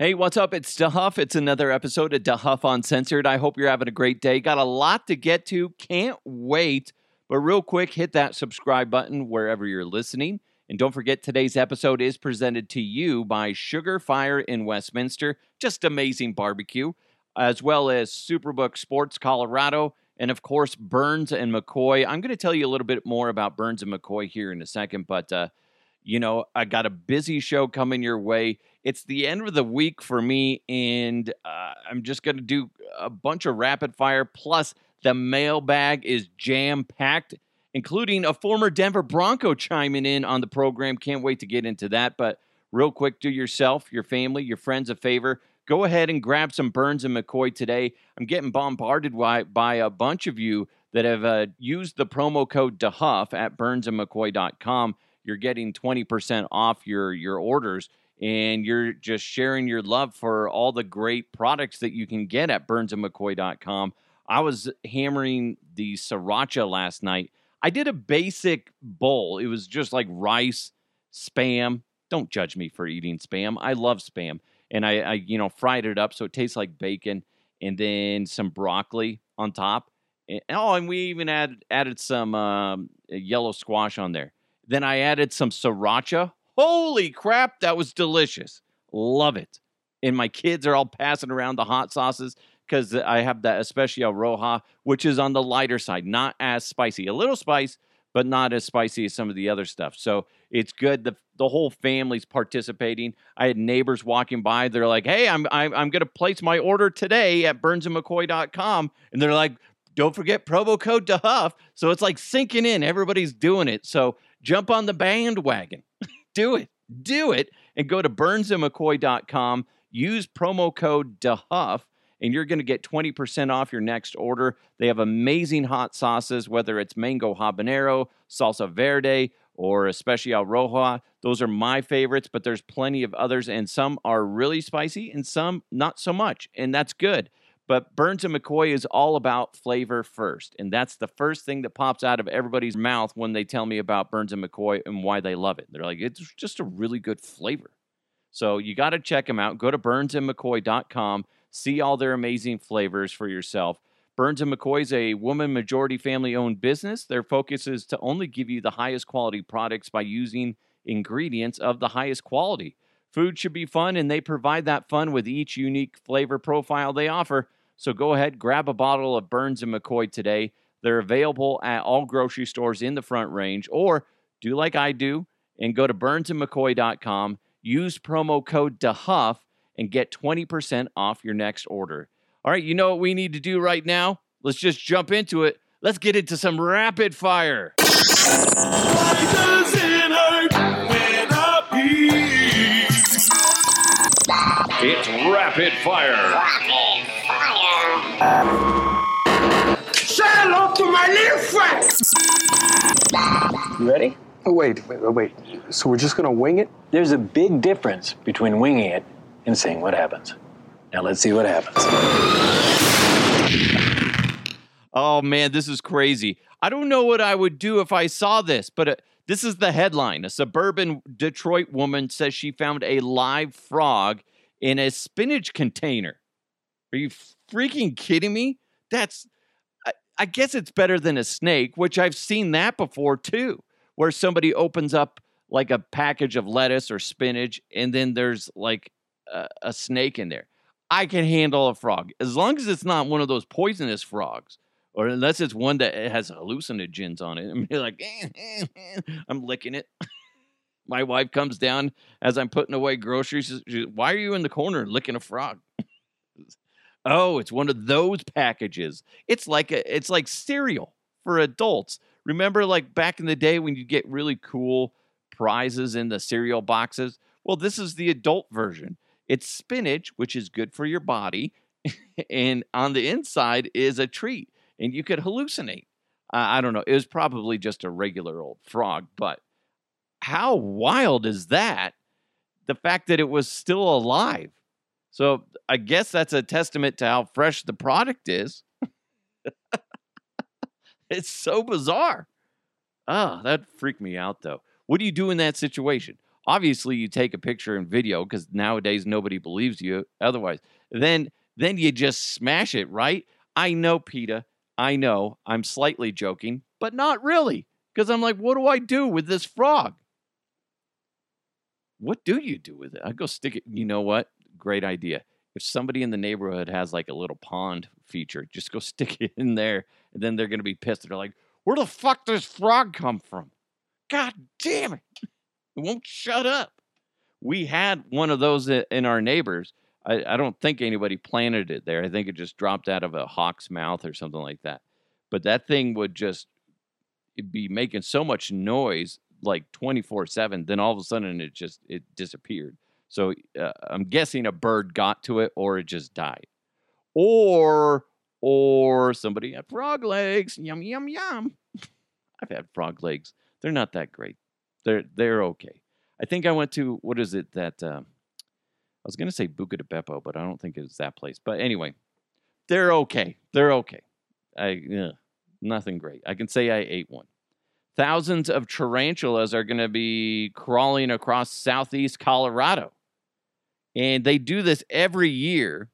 Hey, what's up? It's DeHuff. It's another episode of DeHuff Uncensored. I hope you're having a great day. Got a lot to get to. Can't wait. But real quick, hit that subscribe button wherever you're listening. And don't forget, today's episode is presented to you by Sugar Fire in Westminster. Just amazing barbecue, as well as Superbook Sports Colorado, and of course, Burns and McCoy. I'm going to tell you a little bit more about Burns and McCoy here in a second, but uh, you know, I got a busy show coming your way. It's the end of the week for me, and uh, I'm just going to do a bunch of rapid fire. Plus, the mailbag is jam packed, including a former Denver Bronco chiming in on the program. Can't wait to get into that. But real quick, do yourself, your family, your friends a favor. Go ahead and grab some Burns and McCoy today. I'm getting bombarded by, by a bunch of you that have uh, used the promo code DeHuff at burnsandmccoy.com you're getting 20% off your your orders and you're just sharing your love for all the great products that you can get at burnsandmccoy.com. I was hammering the sriracha last night. I did a basic bowl. It was just like rice, spam. Don't judge me for eating spam. I love spam. And I, I you know, fried it up so it tastes like bacon and then some broccoli on top. And, oh, and we even added added some um, yellow squash on there. Then I added some sriracha. Holy crap, that was delicious. Love it. And my kids are all passing around the hot sauces because I have that Especial Roja, which is on the lighter side, not as spicy. A little spice, but not as spicy as some of the other stuff. So it's good. The the whole family's participating. I had neighbors walking by. They're like, "Hey, I'm I'm, I'm going to place my order today at BurnsandMcCoy.com," and they're like, "Don't forget promo code DeHuff." So it's like sinking in. Everybody's doing it. So jump on the bandwagon. Do it. Do it. And go to burnsandmccoy.com. Use promo code DeHuff, and you're going to get 20% off your next order. They have amazing hot sauces, whether it's mango habanero, salsa verde, or especial roja. Those are my favorites, but there's plenty of others, and some are really spicy and some not so much. And that's good. But Burns and McCoy is all about flavor first. And that's the first thing that pops out of everybody's mouth when they tell me about Burns and McCoy and why they love it. They're like, it's just a really good flavor. So you got to check them out. Go to burnsandmccoy.com, see all their amazing flavors for yourself. Burns and McCoy is a woman majority family owned business. Their focus is to only give you the highest quality products by using ingredients of the highest quality. Food should be fun, and they provide that fun with each unique flavor profile they offer. So go ahead, grab a bottle of Burns and McCoy today. They're available at all grocery stores in the front range, or do like I do and go to burnsandmccoy.com, use promo code DeHuff, and get 20% off your next order. All right, you know what we need to do right now? Let's just jump into it. Let's get into some rapid fire. It's rapid fire. Rapid fire. Say hello to my little friend. You ready? Oh, wait, wait, wait. So we're just gonna wing it? There's a big difference between winging it and seeing what happens. Now let's see what happens. Oh man, this is crazy. I don't know what I would do if I saw this, but uh, this is the headline. A suburban Detroit woman says she found a live frog in a spinach container. Are you freaking kidding me? That's, I, I guess it's better than a snake, which I've seen that before too, where somebody opens up like a package of lettuce or spinach and then there's like a, a snake in there. I can handle a frog as long as it's not one of those poisonous frogs or unless it's one that has hallucinogens on it. I'm like, eh, eh, eh. I'm licking it. My wife comes down as I'm putting away groceries. She, Why are you in the corner licking a frog? Oh, it's one of those packages. It's like a, it's like cereal for adults. Remember, like back in the day when you get really cool prizes in the cereal boxes. Well, this is the adult version. It's spinach, which is good for your body, and on the inside is a treat, and you could hallucinate. Uh, I don't know. It was probably just a regular old frog, but how wild is that? The fact that it was still alive. So I guess that's a testament to how fresh the product is. it's so bizarre. Ah, oh, that freaked me out though. What do you do in that situation? Obviously, you take a picture and video because nowadays nobody believes you otherwise. Then then you just smash it, right? I know, PETA. I know. I'm slightly joking, but not really. Because I'm like, what do I do with this frog? What do you do with it? I go stick it. You know what? Great idea. If somebody in the neighborhood has like a little pond feature, just go stick it in there, and then they're gonna be pissed. They're like, where the fuck does frog come from? God damn it! It won't shut up. We had one of those in our neighbors. I, I don't think anybody planted it there. I think it just dropped out of a hawk's mouth or something like that. But that thing would just be making so much noise like 24 7 then all of a sudden it just it disappeared so uh, i'm guessing a bird got to it or it just died. Or or somebody had frog legs. Yum yum yum. I've had frog legs. They're not that great. They're they're okay. I think i went to what is it that um i was going to say buca di beppo but i don't think it's that place. But anyway they're okay. They're okay. I ugh, nothing great. I can say i ate one. Thousands of tarantulas are going to be crawling across southeast Colorado. And they do this every year.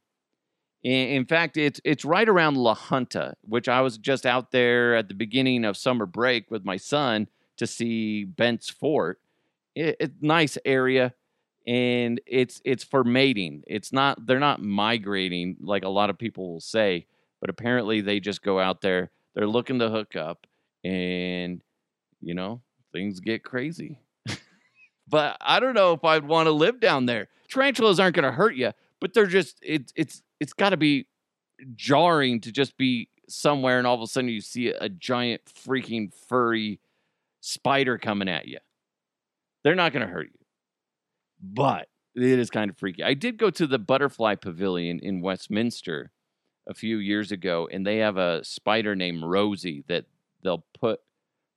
In fact, it's it's right around La Junta, which I was just out there at the beginning of summer break with my son to see Bent's Fort. It, it's nice area, and it's it's for mating. It's not they're not migrating like a lot of people will say, but apparently they just go out there. They're looking to hook up, and you know, things get crazy. But I don't know if I'd want to live down there. Tarantulas aren't going to hurt you, but they're just it's it's it's got to be jarring to just be somewhere and all of a sudden you see a giant freaking furry spider coming at you. They're not going to hurt you. But it is kind of freaky. I did go to the butterfly pavilion in Westminster a few years ago and they have a spider named Rosie that they'll put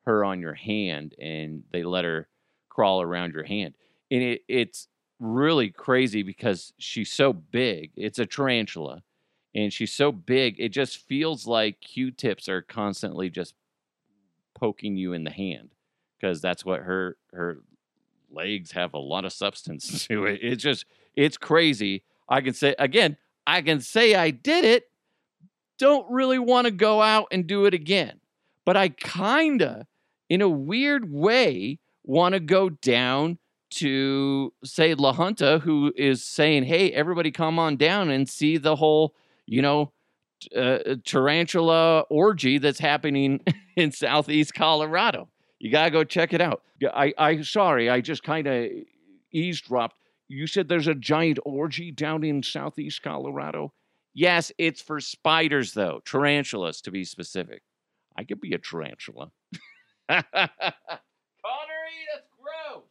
her on your hand and they let her crawl around your hand. And it, it's really crazy because she's so big. It's a tarantula and she's so big, it just feels like Q tips are constantly just poking you in the hand because that's what her her legs have a lot of substance to it. It's just it's crazy. I can say again, I can say I did it. Don't really want to go out and do it again. But I kinda in a weird way, want to go down to, say, La Junta, who is saying, hey, everybody come on down and see the whole, you know, uh, tarantula orgy that's happening in southeast Colorado. You got to go check it out. I, I, sorry, I just kind of eavesdropped. You said there's a giant orgy down in southeast Colorado? Yes, it's for spiders, though, tarantulas to be specific. I could be a tarantula. Connery, that's gross.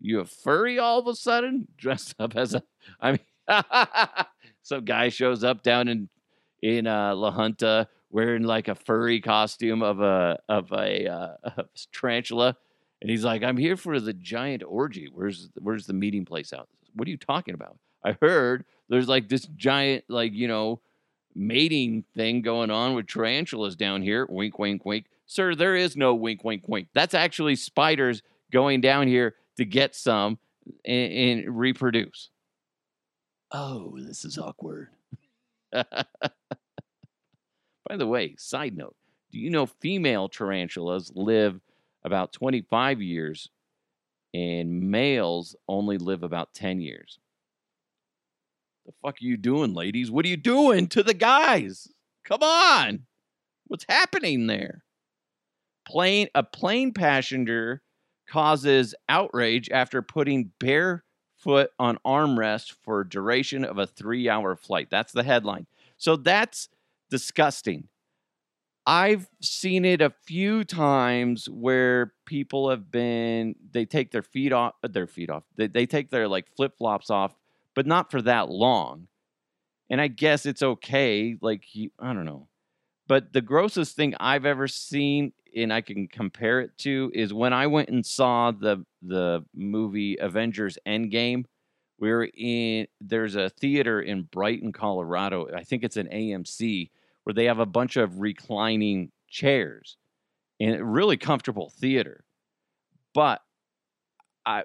You a furry all of a sudden? Dressed up as a I mean some guy shows up down in in uh La Junta wearing like a furry costume of a of a, uh, a tarantula. And he's like, I'm here for the giant orgy. Where's where's the meeting place out? What are you talking about? I heard there's like this giant, like, you know, mating thing going on with tarantulas down here. Wink, wink, wink. Sir, there is no wink, wink, wink. That's actually spiders going down here to get some and, and reproduce. Oh, this is awkward. By the way, side note, do you know female tarantulas live about 25 years and males only live about 10 years? The fuck are you doing, ladies? What are you doing to the guys? Come on. What's happening there? Plane a plane passenger causes outrage after putting barefoot on armrest for duration of a 3-hour flight. That's the headline. So that's disgusting. I've seen it a few times where people have been they take their feet off their feet off. They, they take their like flip-flops off, but not for that long. And I guess it's okay. Like I don't know. But the grossest thing I've ever seen, and I can compare it to, is when I went and saw the the movie Avengers Endgame. We were in there's a theater in Brighton, Colorado. I think it's an AMC where they have a bunch of reclining chairs and a really comfortable theater. But I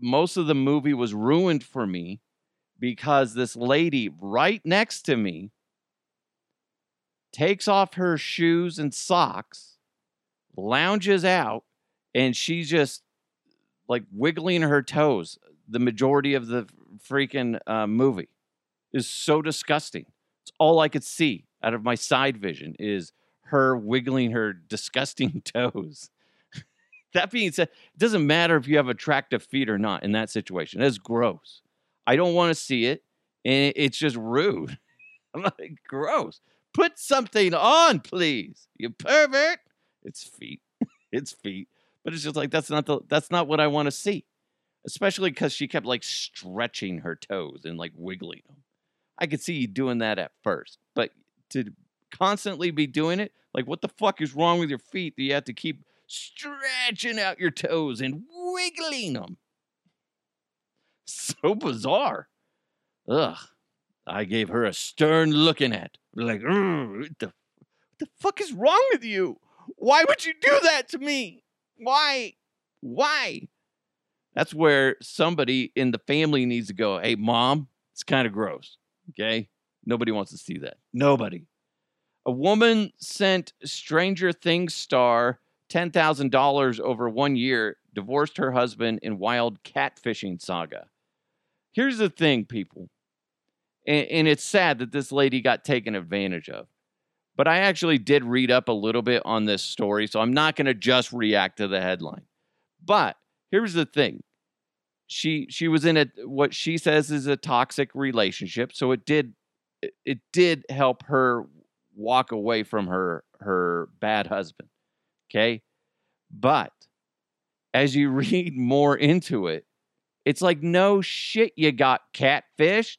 most of the movie was ruined for me because this lady right next to me takes off her shoes and socks, lounges out, and she's just like wiggling her toes the majority of the freaking uh, movie is so disgusting. It's all I could see out of my side vision is her wiggling her disgusting toes. that being said, it doesn't matter if you have attractive feet or not in that situation. That's gross. I don't want to see it, and it's just rude. I'm like, gross. Put something on, please. You pervert. It's feet. it's feet. But it's just like that's not the that's not what I want to see especially because she kept like stretching her toes and like wiggling them. I could see you doing that at first, but to constantly be doing it, like what the fuck is wrong with your feet that you have to keep stretching out your toes and wiggling them? So bizarre. Ugh. I gave her a stern looking at. Like, what the, what the fuck is wrong with you? Why would you do that to me? Why? Why? That's where somebody in the family needs to go, hey, mom, it's kind of gross. Okay. Nobody wants to see that. Nobody. A woman sent Stranger Things star $10,000 over one year, divorced her husband in wild catfishing saga. Here's the thing, people. And, and, it's sad that this lady got taken advantage of. But I actually did read up a little bit on this story, so I'm not going to just react to the headline. But here's the thing. She she was in a what she says is a toxic relationship so it did it did help her walk away from her her bad husband okay? But as you read more into it it's like no shit you got catfished.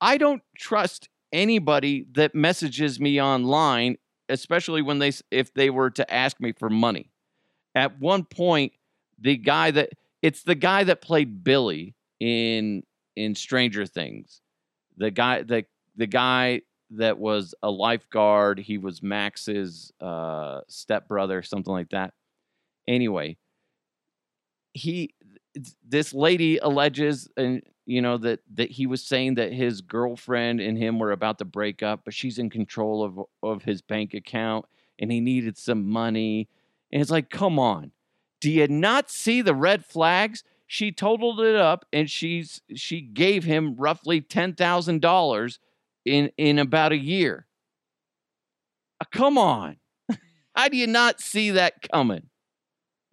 I don't trust anybody that messages me online especially when they if they were to ask me for money at one point the guy that it's the guy that played Billy in in Stranger Things. The guy the the guy that was a lifeguard. He was Max's uh, stepbrother, something like that. Anyway, he this lady alleges and you know that that he was saying that his girlfriend and him were about to break up, but she's in control of of his bank account and he needed some money. And it's like, come on. Do you not see the red flags? She totaled it up and she's she gave him roughly ten thousand dollars in in about a year. Uh, come on. How do you not see that coming?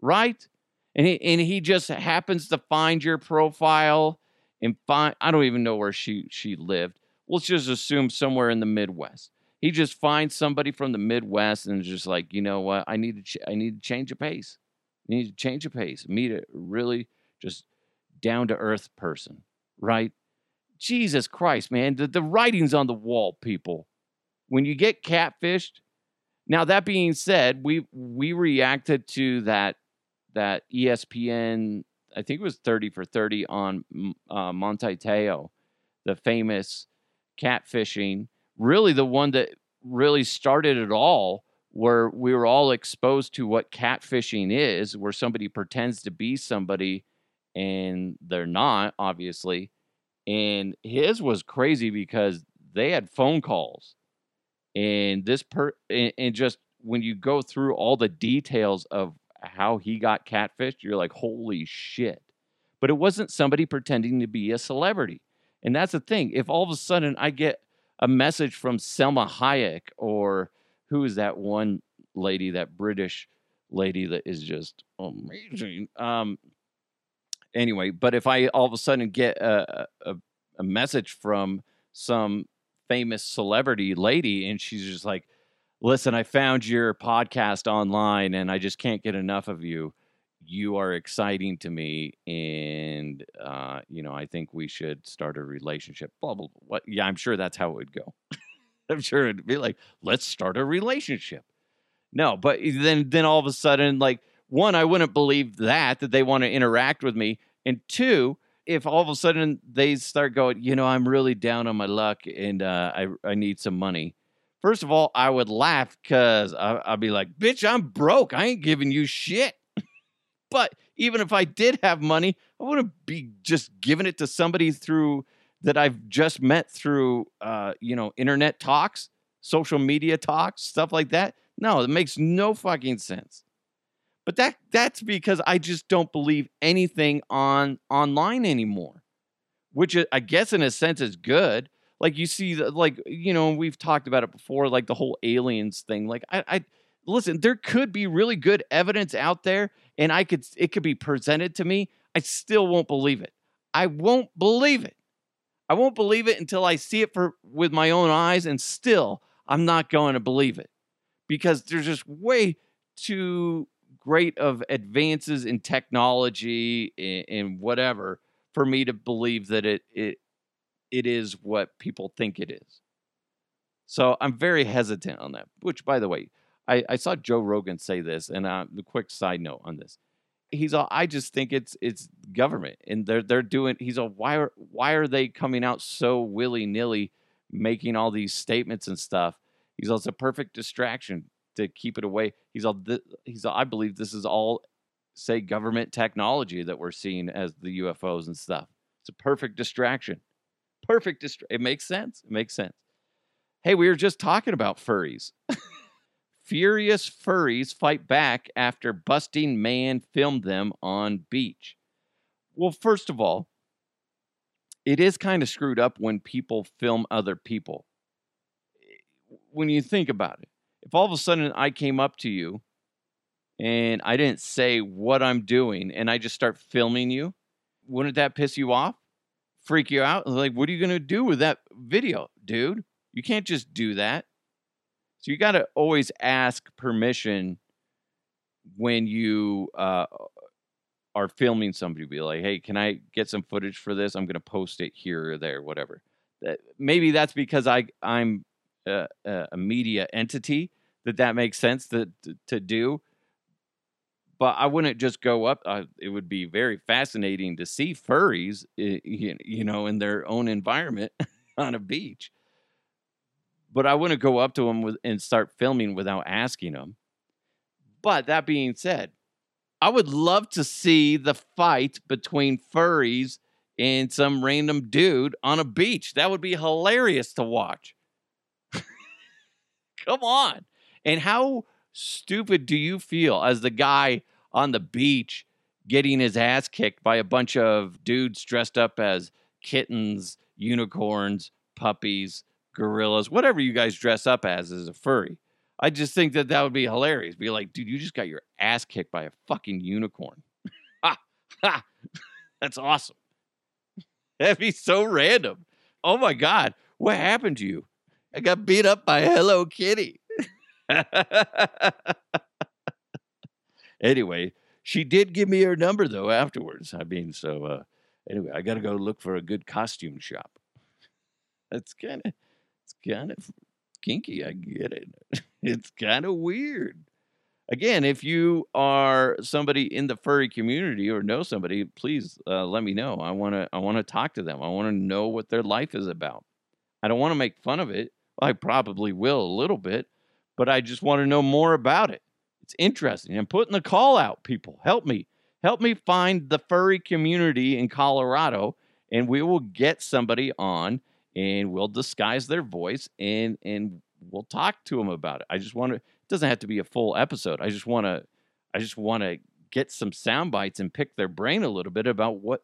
Right? And he and he just happens to find your profile and find I don't even know where she she lived. Let's just assume somewhere in the Midwest. He just finds somebody from the Midwest and just like, you know what? I need to ch- I need to change a pace. You need to change the pace, meet a really just down to earth person, right? Jesus Christ, man, the, the writing's on the wall, people. When you get catfished, now that being said, we we reacted to that that ESPN, I think it was 30 for 30 on uh, Manti Te'o, the famous catfishing, really the one that really started it all where we were all exposed to what catfishing is, where somebody pretends to be somebody and they're not, obviously. And his was crazy because they had phone calls. And this per and, and just when you go through all the details of how he got catfished, you're like, holy shit. But it wasn't somebody pretending to be a celebrity. And that's the thing. If all of a sudden I get a message from Salma Hayek or who is that one lady, that British lady that is just amazing. Um, anyway, but if I all of a sudden get a, a, a message from some famous celebrity lady and she's just like, listen, I found your podcast online and I just can't get enough of you. You are exciting to me, and uh, you know I think we should start a relationship. Blah blah. blah. What? Yeah, I'm sure that's how it would go. I'm sure it'd be like, let's start a relationship. No, but then then all of a sudden, like one, I wouldn't believe that that they want to interact with me, and two, if all of a sudden they start going, you know, I'm really down on my luck and uh, I I need some money. First of all, I would laugh because I'd be like, bitch, I'm broke. I ain't giving you shit. but Even if I did have money, I wouldn't be just giving it to somebody through that I've just met through, uh, you know, internet talks, social media talks, stuff like that. No, it makes no fucking sense. But that that's because I just don't believe anything on online anymore, which I guess in a sense is good. Like you see, like you know, we've talked about it before, like the whole aliens thing. Like I, I listen, there could be really good evidence out there, and I could it could be presented to me. I still won't believe it. I won't believe it. I won't believe it until I see it for with my own eyes, and still I'm not going to believe it because there's just way too great of advances in technology and, and whatever for me to believe that it it it is what people think it is. So I'm very hesitant on that. Which, by the way, I, I saw Joe Rogan say this, and uh, a quick side note on this. He's all, I just think it's it's government, and they're they're doing. He's all, why are why are they coming out so willy nilly, making all these statements and stuff? He's also a perfect distraction to keep it away. He's all he's all, I believe this is all say government technology that we're seeing as the UFOs and stuff. It's a perfect distraction. Perfect distra- It makes sense. It makes sense. Hey, we were just talking about furries. Furious furries fight back after busting man filmed them on beach. Well, first of all, it is kind of screwed up when people film other people. When you think about it, if all of a sudden I came up to you and I didn't say what I'm doing and I just start filming you, wouldn't that piss you off? Freak you out? Like, what are you going to do with that video, dude? You can't just do that. So you got to always ask permission when you uh, are filming somebody. Be like, hey, can I get some footage for this? I'm going to post it here or there, whatever. That maybe that's because I I'm a, a media entity that that makes sense to, to, to do. But I wouldn't just go up. Uh, it would be very fascinating to see furries, you know, in their own environment on a beach. But I wouldn't go up to them with, and start filming without asking them. But that being said, I would love to see the fight between furries and some random dude on a beach. That would be hilarious to watch. Come on. And how stupid do you feel as the guy on the beach getting his ass kicked by a bunch of dudes dressed up as kittens, unicorns, puppies, gorillas, whatever you guys dress up as as a furry? I just think that that would be hilarious. Be like, dude, you just got your ass kicked by a fucking unicorn. ha, ha. That's awesome. That'd be so random. Oh my God. What happened to you? I got beat up by Hello Kitty. anyway, she did give me her number though afterwards. I mean, so uh, anyway, I got to go look for a good costume shop. That's kind of it's kind of kinky. I get it. It's kind of weird. Again, if you are somebody in the furry community or know somebody, please uh, let me know. I want to I want to talk to them. I want to know what their life is about. I don't want to make fun of it. I probably will a little bit, but I just want to know more about it. It's interesting. I'm putting the call out, people. Help me. Help me find the furry community in Colorado, and we will get somebody on and we'll disguise their voice and and we'll talk to them about it. I just want to it doesn't have to be a full episode. I just want to I just want to get some sound bites and pick their brain a little bit about what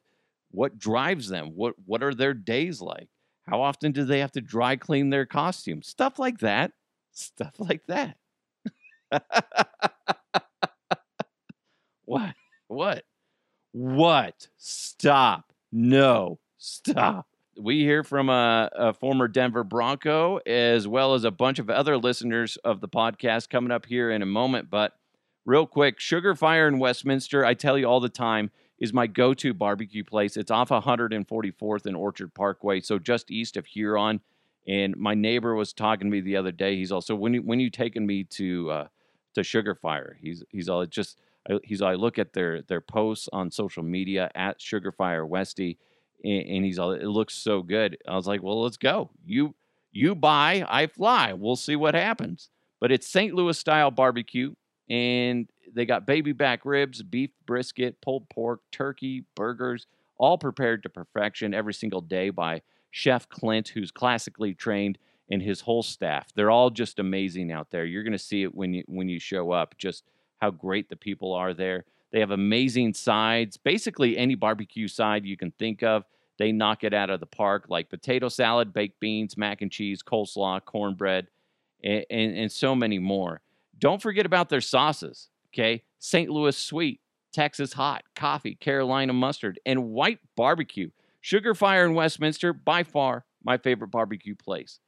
what drives them. What what are their days like? How often do they have to dry clean their costumes? Stuff like that. Stuff like that. what? What? What? Stop. No. Stop. We hear from a, a, former Denver Bronco as well as a bunch of other listeners of the podcast coming up here in a moment. But real quick, Sugar Fire in Westminster, I tell you all the time, is my go to barbecue place. It's off 144th and Orchard Parkway, so just east of Huron. And my neighbor was talking to me the other day. He's also when you when you taking me to uh, to Sugar Fire, he's he's all just he's all I look at their their posts on social media at Sugar Fire Westy, and, and he's all it looks so good. I was like, well, let's go. You you buy, I fly. We'll see what happens. But it's St. Louis style barbecue, and they got baby back ribs, beef brisket, pulled pork, turkey, burgers, all prepared to perfection every single day by Chef Clint, who's classically trained, and his whole staff. They're all just amazing out there. You're going to see it when you when you show up. Just how great the people are there. They have amazing sides. Basically, any barbecue side you can think of, they knock it out of the park. Like potato salad, baked beans, mac and cheese, coleslaw, cornbread, and, and, and so many more. Don't forget about their sauces. Okay, St. Louis sweet, Texas hot, coffee, Carolina mustard, and white barbecue. Sugar Fire in Westminster, by far my favorite barbecue place.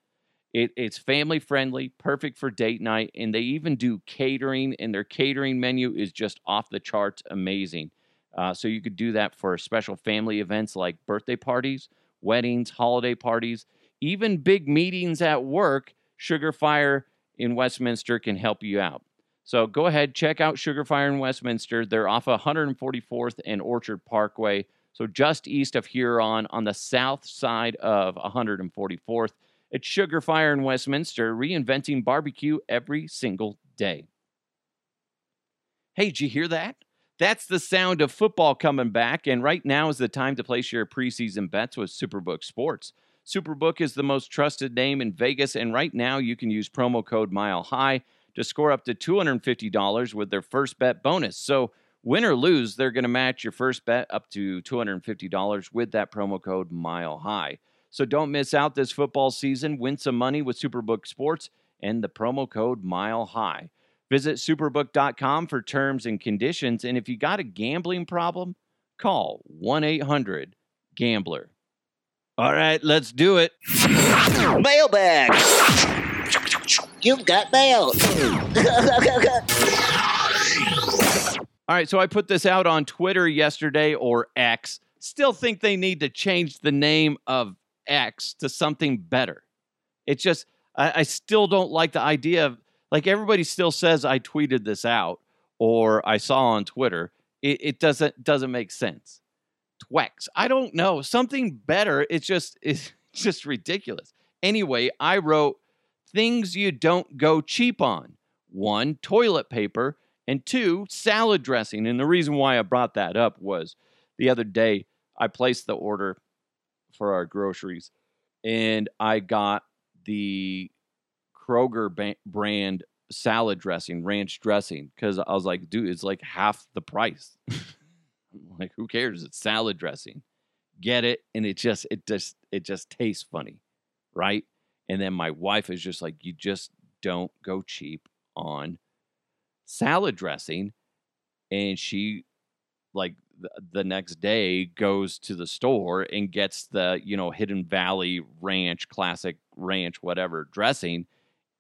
It, it's family friendly, perfect for date night, and they even do catering, and their catering menu is just off the charts amazing. Uh, so you could do that for special family events like birthday parties, weddings, holiday parties, even big meetings at work. Sugar Fire in Westminster can help you out. So go ahead, check out Sugar Fire in Westminster. They're off 144th and Orchard Parkway, so just east of Huron on the south side of 144th. It's Sugar Fire in Westminster, reinventing barbecue every single day. Hey, did you hear that? That's the sound of football coming back, and right now is the time to place your preseason bets with Superbook Sports. Superbook is the most trusted name in Vegas, and right now you can use promo code Mile High to score up to $250 with their first bet bonus. So, win or lose, they're going to match your first bet up to $250 with that promo code Mile High. So don't miss out this football season. Win some money with Superbook Sports and the promo code Mile High. Visit superbook.com for terms and conditions. And if you got a gambling problem, call 1 800 Gambler. All right, let's do it. Mailbag. You've got mail. All right, so I put this out on Twitter yesterday or X. Still think they need to change the name of X to something better. It's just, I, I still don't like the idea of, like, everybody still says I tweeted this out or I saw on Twitter. It, it doesn't doesn't make sense. Twex. I don't know. Something better. It's just it's just ridiculous. Anyway, I wrote things you don't go cheap on. One, toilet paper, and two, salad dressing. And the reason why I brought that up was the other day I placed the order for our groceries and I got the Kroger brand salad dressing, ranch dressing, because I was like, dude, it's like half the price. I'm like, who cares? It's salad dressing. Get it, and it just it just it just tastes funny, right? And then my wife is just like, you just don't go cheap on salad dressing, and she like the next day goes to the store and gets the you know hidden valley ranch classic ranch whatever dressing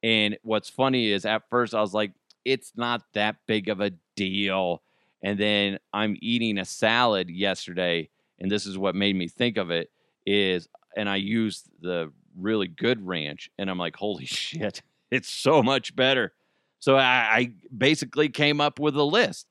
and what's funny is at first i was like it's not that big of a deal and then i'm eating a salad yesterday and this is what made me think of it is and i used the really good ranch and i'm like holy shit it's so much better so i, I basically came up with a list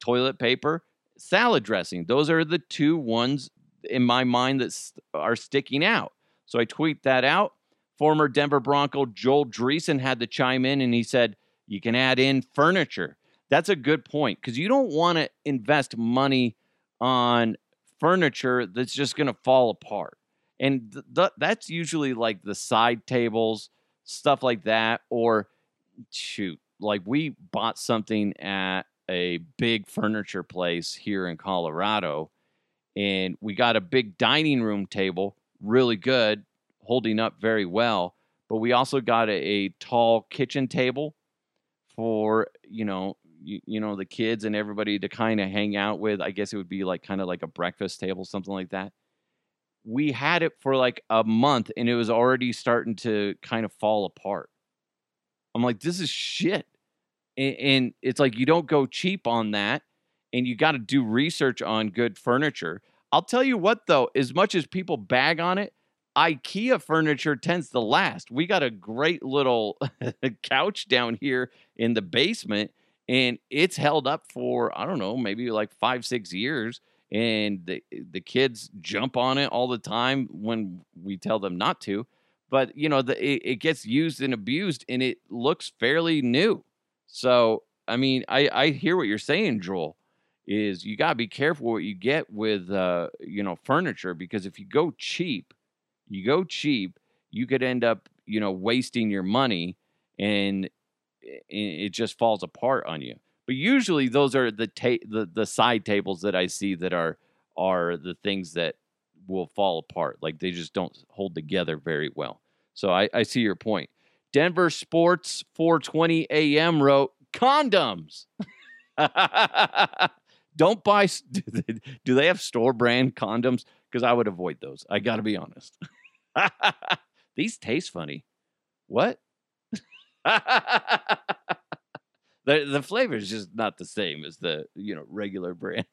toilet paper salad dressing. Those are the two ones in my mind that st- are sticking out. So I tweet that out. Former Denver Bronco Joel Dreessen had to chime in and he said, You can add in furniture. That's a good point because you don't want to invest money on furniture that's just going to fall apart. And th- th- that's usually like the side tables, stuff like that. Or shoot, like we bought something at a big furniture place here in Colorado, and we got a big dining room table, really good, holding up very well. But we also got a, a tall kitchen table for you know you, you know the kids and everybody to kind of hang out with. I guess it would be like kind of like a breakfast table, something like that. We had it for like a month, and it was already starting to kind of fall apart. I'm like, this is shit. And, and it's like you don't go cheap on that and you got to do research on good furniture. I'll tell you what though as much as people bag on it ikea furniture tends to last. We got a great little couch down here in the basement and it's held up for i don't know maybe like five six years and the, the kids jump on it all the time when we tell them not to but you know the, it, it gets used and abused and it looks fairly new so I mean, I I hear what you're saying, Joel. Is you gotta be careful what you get with uh, you know furniture because if you go cheap, you go cheap, you could end up you know wasting your money and it just falls apart on you. But usually those are the ta- the the side tables that I see that are are the things that will fall apart. Like they just don't hold together very well. So I, I see your point. Denver Sports 420 AM wrote condoms. don't buy. Do they, have store brand condoms? Because I would avoid those. I got to be honest. These taste funny. What? the the flavor is just not the same as the you know regular brand.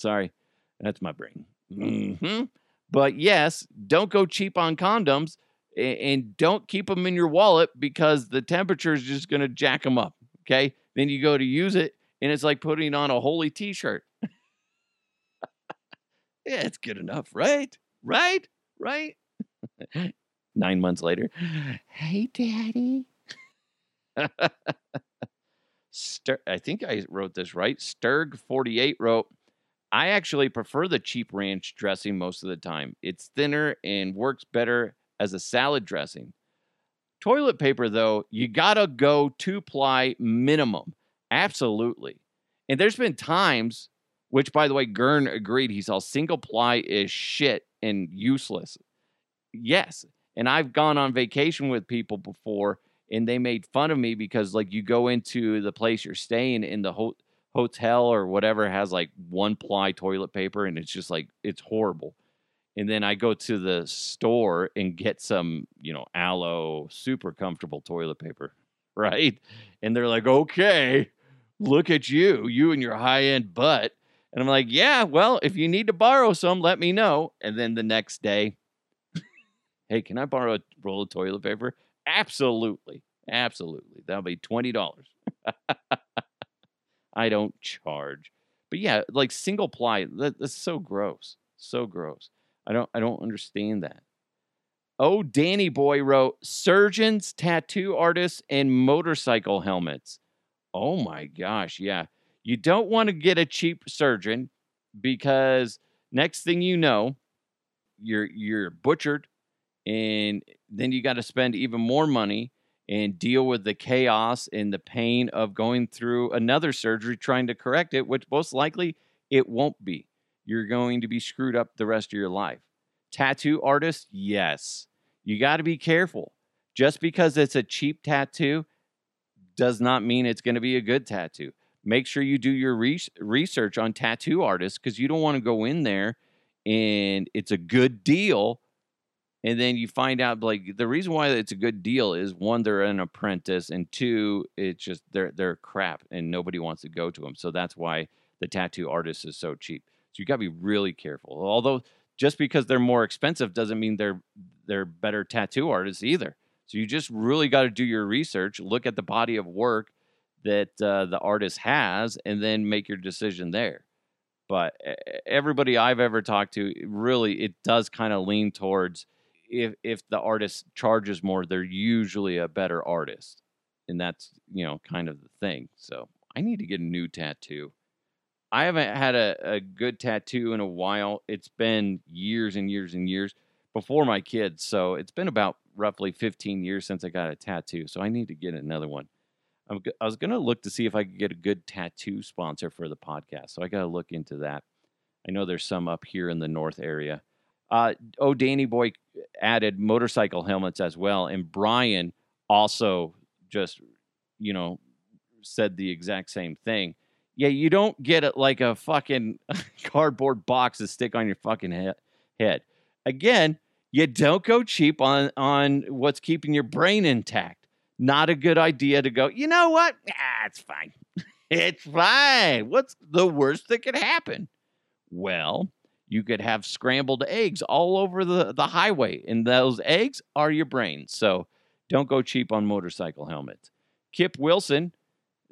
Sorry, that's my brain. hmm But yes, don't go cheap on condoms, and don't keep them in your wallet because the temperature is just going to jack them up. Okay, then you go to use it, and it's like putting on a holy T-shirt. yeah, it's good enough, right? Right? Right? Nine months later, hey, daddy. Stur- I think I wrote this right. Sturg48 wrote, I actually prefer the cheap ranch dressing most of the time. It's thinner and works better as a salad dressing. Toilet paper, though, you gotta go two ply minimum. Absolutely. And there's been times, which by the way, Gern agreed, he all single ply is shit and useless. Yes. And I've gone on vacation with people before and they made fun of me because like you go into the place you're staying in the ho- hotel or whatever has like one ply toilet paper and it's just like it's horrible and then i go to the store and get some you know aloe super comfortable toilet paper right and they're like okay look at you you and your high end butt and i'm like yeah well if you need to borrow some let me know and then the next day hey can i borrow a roll of toilet paper Absolutely. Absolutely. That'll be $20. I don't charge. But yeah, like single ply, that, that's so gross. So gross. I don't I don't understand that. Oh, Danny Boy wrote surgeons, tattoo artists, and motorcycle helmets. Oh my gosh, yeah. You don't want to get a cheap surgeon because next thing you know, you're you're butchered and then you got to spend even more money and deal with the chaos and the pain of going through another surgery trying to correct it, which most likely it won't be. You're going to be screwed up the rest of your life. Tattoo artist, yes. You got to be careful. Just because it's a cheap tattoo does not mean it's going to be a good tattoo. Make sure you do your re- research on tattoo artists because you don't want to go in there and it's a good deal and then you find out like the reason why it's a good deal is one they're an apprentice and two it's just they're they're crap and nobody wants to go to them so that's why the tattoo artist is so cheap. So you got to be really careful. Although just because they're more expensive doesn't mean they're they're better tattoo artists either. So you just really got to do your research look at the body of work that uh, the artist has and then make your decision there. But everybody I've ever talked to, really, it does kind of lean towards if if the artist charges more, they're usually a better artist, and that's you know kind of the thing. So I need to get a new tattoo. I haven't had a, a good tattoo in a while. It's been years and years and years before my kids. So it's been about roughly 15 years since I got a tattoo. So I need to get another one. I'm, I was going to look to see if I could get a good tattoo sponsor for the podcast. So I got to look into that. I know there's some up here in the north area. Uh, oh, Danny Boy added motorcycle helmets as well. And Brian also just, you know, said the exact same thing. Yeah, you don't get it like a fucking cardboard box to stick on your fucking he- head. Again, you don't go cheap on on what's keeping your brain intact. Not a good idea to go. You know what? Ah, it's fine. it's fine. What's the worst that could happen? Well, you could have scrambled eggs all over the, the highway, and those eggs are your brains. So don't go cheap on motorcycle helmets. Kip Wilson,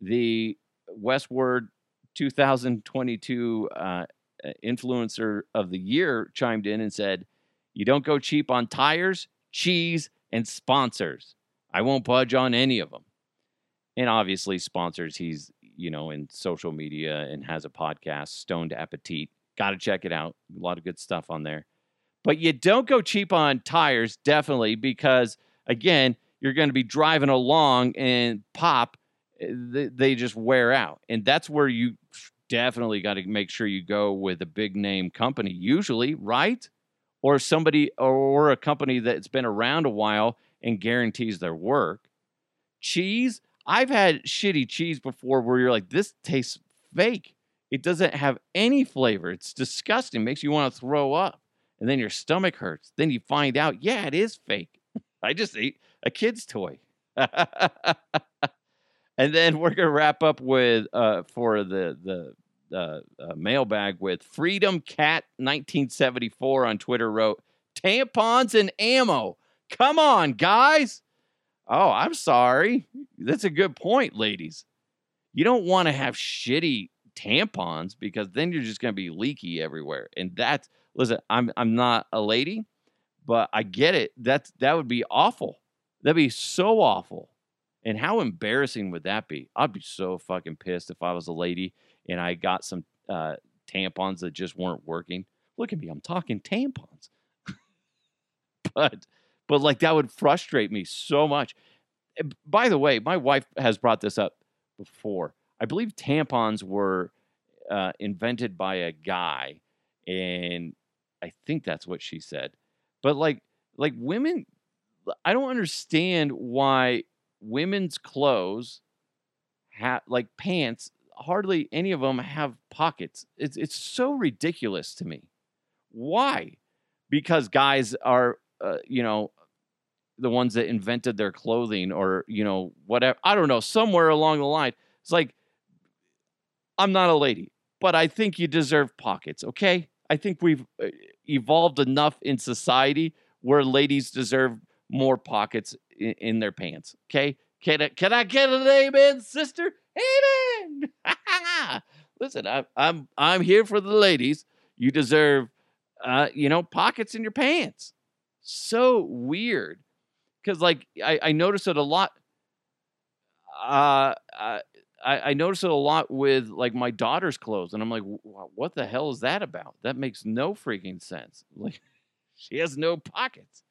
the Westword 2022 uh, influencer of the year, chimed in and said, You don't go cheap on tires, cheese, and sponsors. I won't budge on any of them. And obviously, sponsors. He's you know in social media and has a podcast, Stoned Appetit. Got to check it out. A lot of good stuff on there. But you don't go cheap on tires, definitely, because again, you're going to be driving along and pop, eh, they, they just wear out. And that's where you definitely got to make sure you go with a big name company, usually, right? Or somebody or a company that's been around a while and guarantees their work. Cheese, I've had shitty cheese before where you're like, this tastes fake. It doesn't have any flavor. It's disgusting. makes you want to throw up. And then your stomach hurts. Then you find out, yeah, it is fake. I just ate a kid's toy. and then we're gonna wrap up with uh, for the the uh, uh, mailbag with Freedom Cat 1974 on Twitter wrote tampons and ammo. Come on, guys. Oh, I'm sorry. That's a good point, ladies. You don't want to have shitty tampons because then you're just going to be leaky everywhere. And that's listen, I'm I'm not a lady, but I get it. That's that would be awful. That'd be so awful. And how embarrassing would that be? I'd be so fucking pissed if I was a lady and I got some uh, tampons that just weren't working. Look at me, I'm talking tampons. but but like that would frustrate me so much. By the way, my wife has brought this up before. I believe tampons were uh, invented by a guy, and I think that's what she said. But like, like women, I don't understand why women's clothes like pants. Hardly any of them have pockets. It's it's so ridiculous to me. Why? Because guys are, uh, you know, the ones that invented their clothing, or you know, whatever. I don't know. Somewhere along the line, it's like I'm not a lady, but I think you deserve pockets. Okay, I think we've uh, evolved enough in society where ladies deserve more pockets in, in their pants. Okay, can I, can I get an amen, sister? Amen. Listen, I, I'm I'm here for the ladies. You deserve, uh, you know, pockets in your pants. So weird, because like I, I notice it a lot. Uh, uh I, I notice it a lot with like my daughter's clothes, and I'm like, what the hell is that about? That makes no freaking sense. Like, she has no pockets.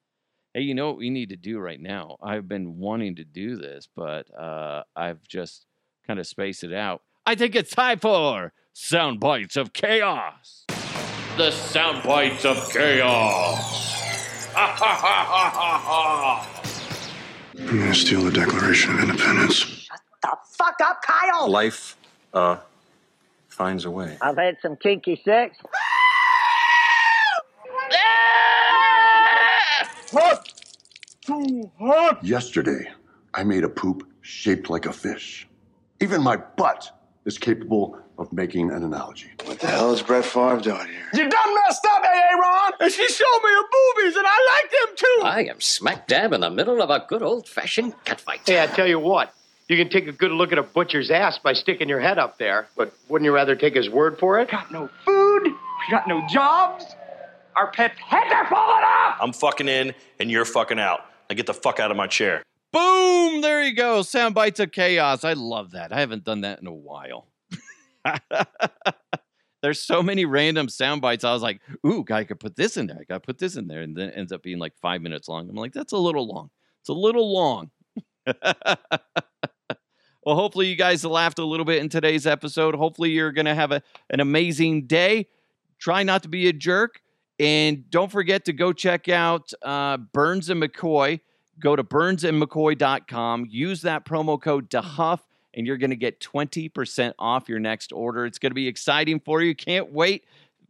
Hey, you know what we need to do right now? I've been wanting to do this, but uh, I've just kind of spaced it out. I think it's time for Sound Bites of Chaos. The Sound Bites of Chaos. I'm gonna steal the Declaration of Independence the fuck up, Kyle! Life, uh, finds a way. I've had some kinky sex. Hot! Too hot! Yesterday, I made a poop shaped like a fish. Even my butt is capable of making an analogy. What the hell is Brett Favre doing here? You done messed up, Aaron! And she showed me her boobies, and I like them too! I am smack dab in the middle of a good old fashioned catfight. Hey, I tell you what. You can take a good look at a butcher's ass by sticking your head up there, but wouldn't you rather take his word for it? Got no food, we got no jobs, our pets' heads are falling off! I'm fucking in and you're fucking out. Now get the fuck out of my chair. Boom! There you go. Sound bites of chaos. I love that. I haven't done that in a while. There's so many random sound bites. I was like, ooh, guy could put this in there. I got to put this in there. And then it ends up being like five minutes long. I'm like, that's a little long. It's a little long. well, hopefully you guys laughed a little bit in today's episode. Hopefully you're going to have a, an amazing day. Try not to be a jerk. And don't forget to go check out uh, Burns and McCoy. Go to burnsandmccoy.com. Use that promo code DeHuff, and you're going to get 20% off your next order. It's going to be exciting for you. Can't wait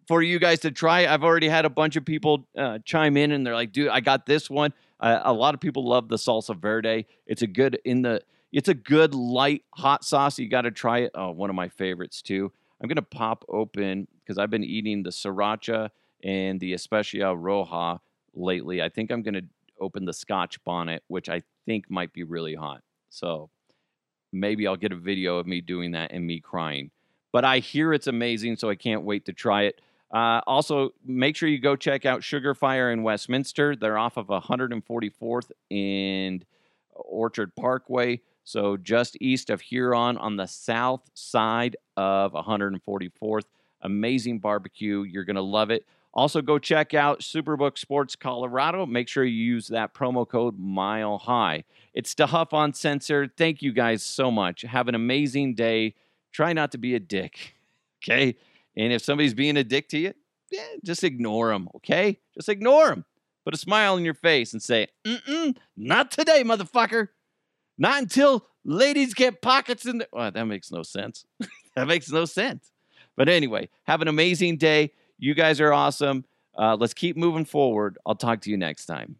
for you guys to try. I've already had a bunch of people uh, chime in, and they're like, dude, I got this one. Uh, a lot of people love the salsa verde. It's a good in the it's a good light hot sauce. You got to try it. Oh, one of my favorites too. I'm gonna pop open because I've been eating the sriracha and the Especial Roja lately. I think I'm gonna open the Scotch bonnet, which I think might be really hot. So maybe I'll get a video of me doing that and me crying. But I hear it's amazing, so I can't wait to try it. Uh, also, make sure you go check out Sugar Fire in Westminster. They're off of 144th and Orchard Parkway. So just east of Huron on the south side of 144th. Amazing barbecue. You're going to love it. Also, go check out Superbook Sports Colorado. Make sure you use that promo code Mile High. It's the Huff on Uncensored. Thank you guys so much. Have an amazing day. Try not to be a dick. Okay. And if somebody's being a dick to you, yeah, just ignore them. Okay. Just ignore them. Put a smile on your face and say, mm-mm, not today, motherfucker. Not until ladies get pockets in there. Well, that makes no sense. that makes no sense. But anyway, have an amazing day. You guys are awesome. Uh, let's keep moving forward. I'll talk to you next time.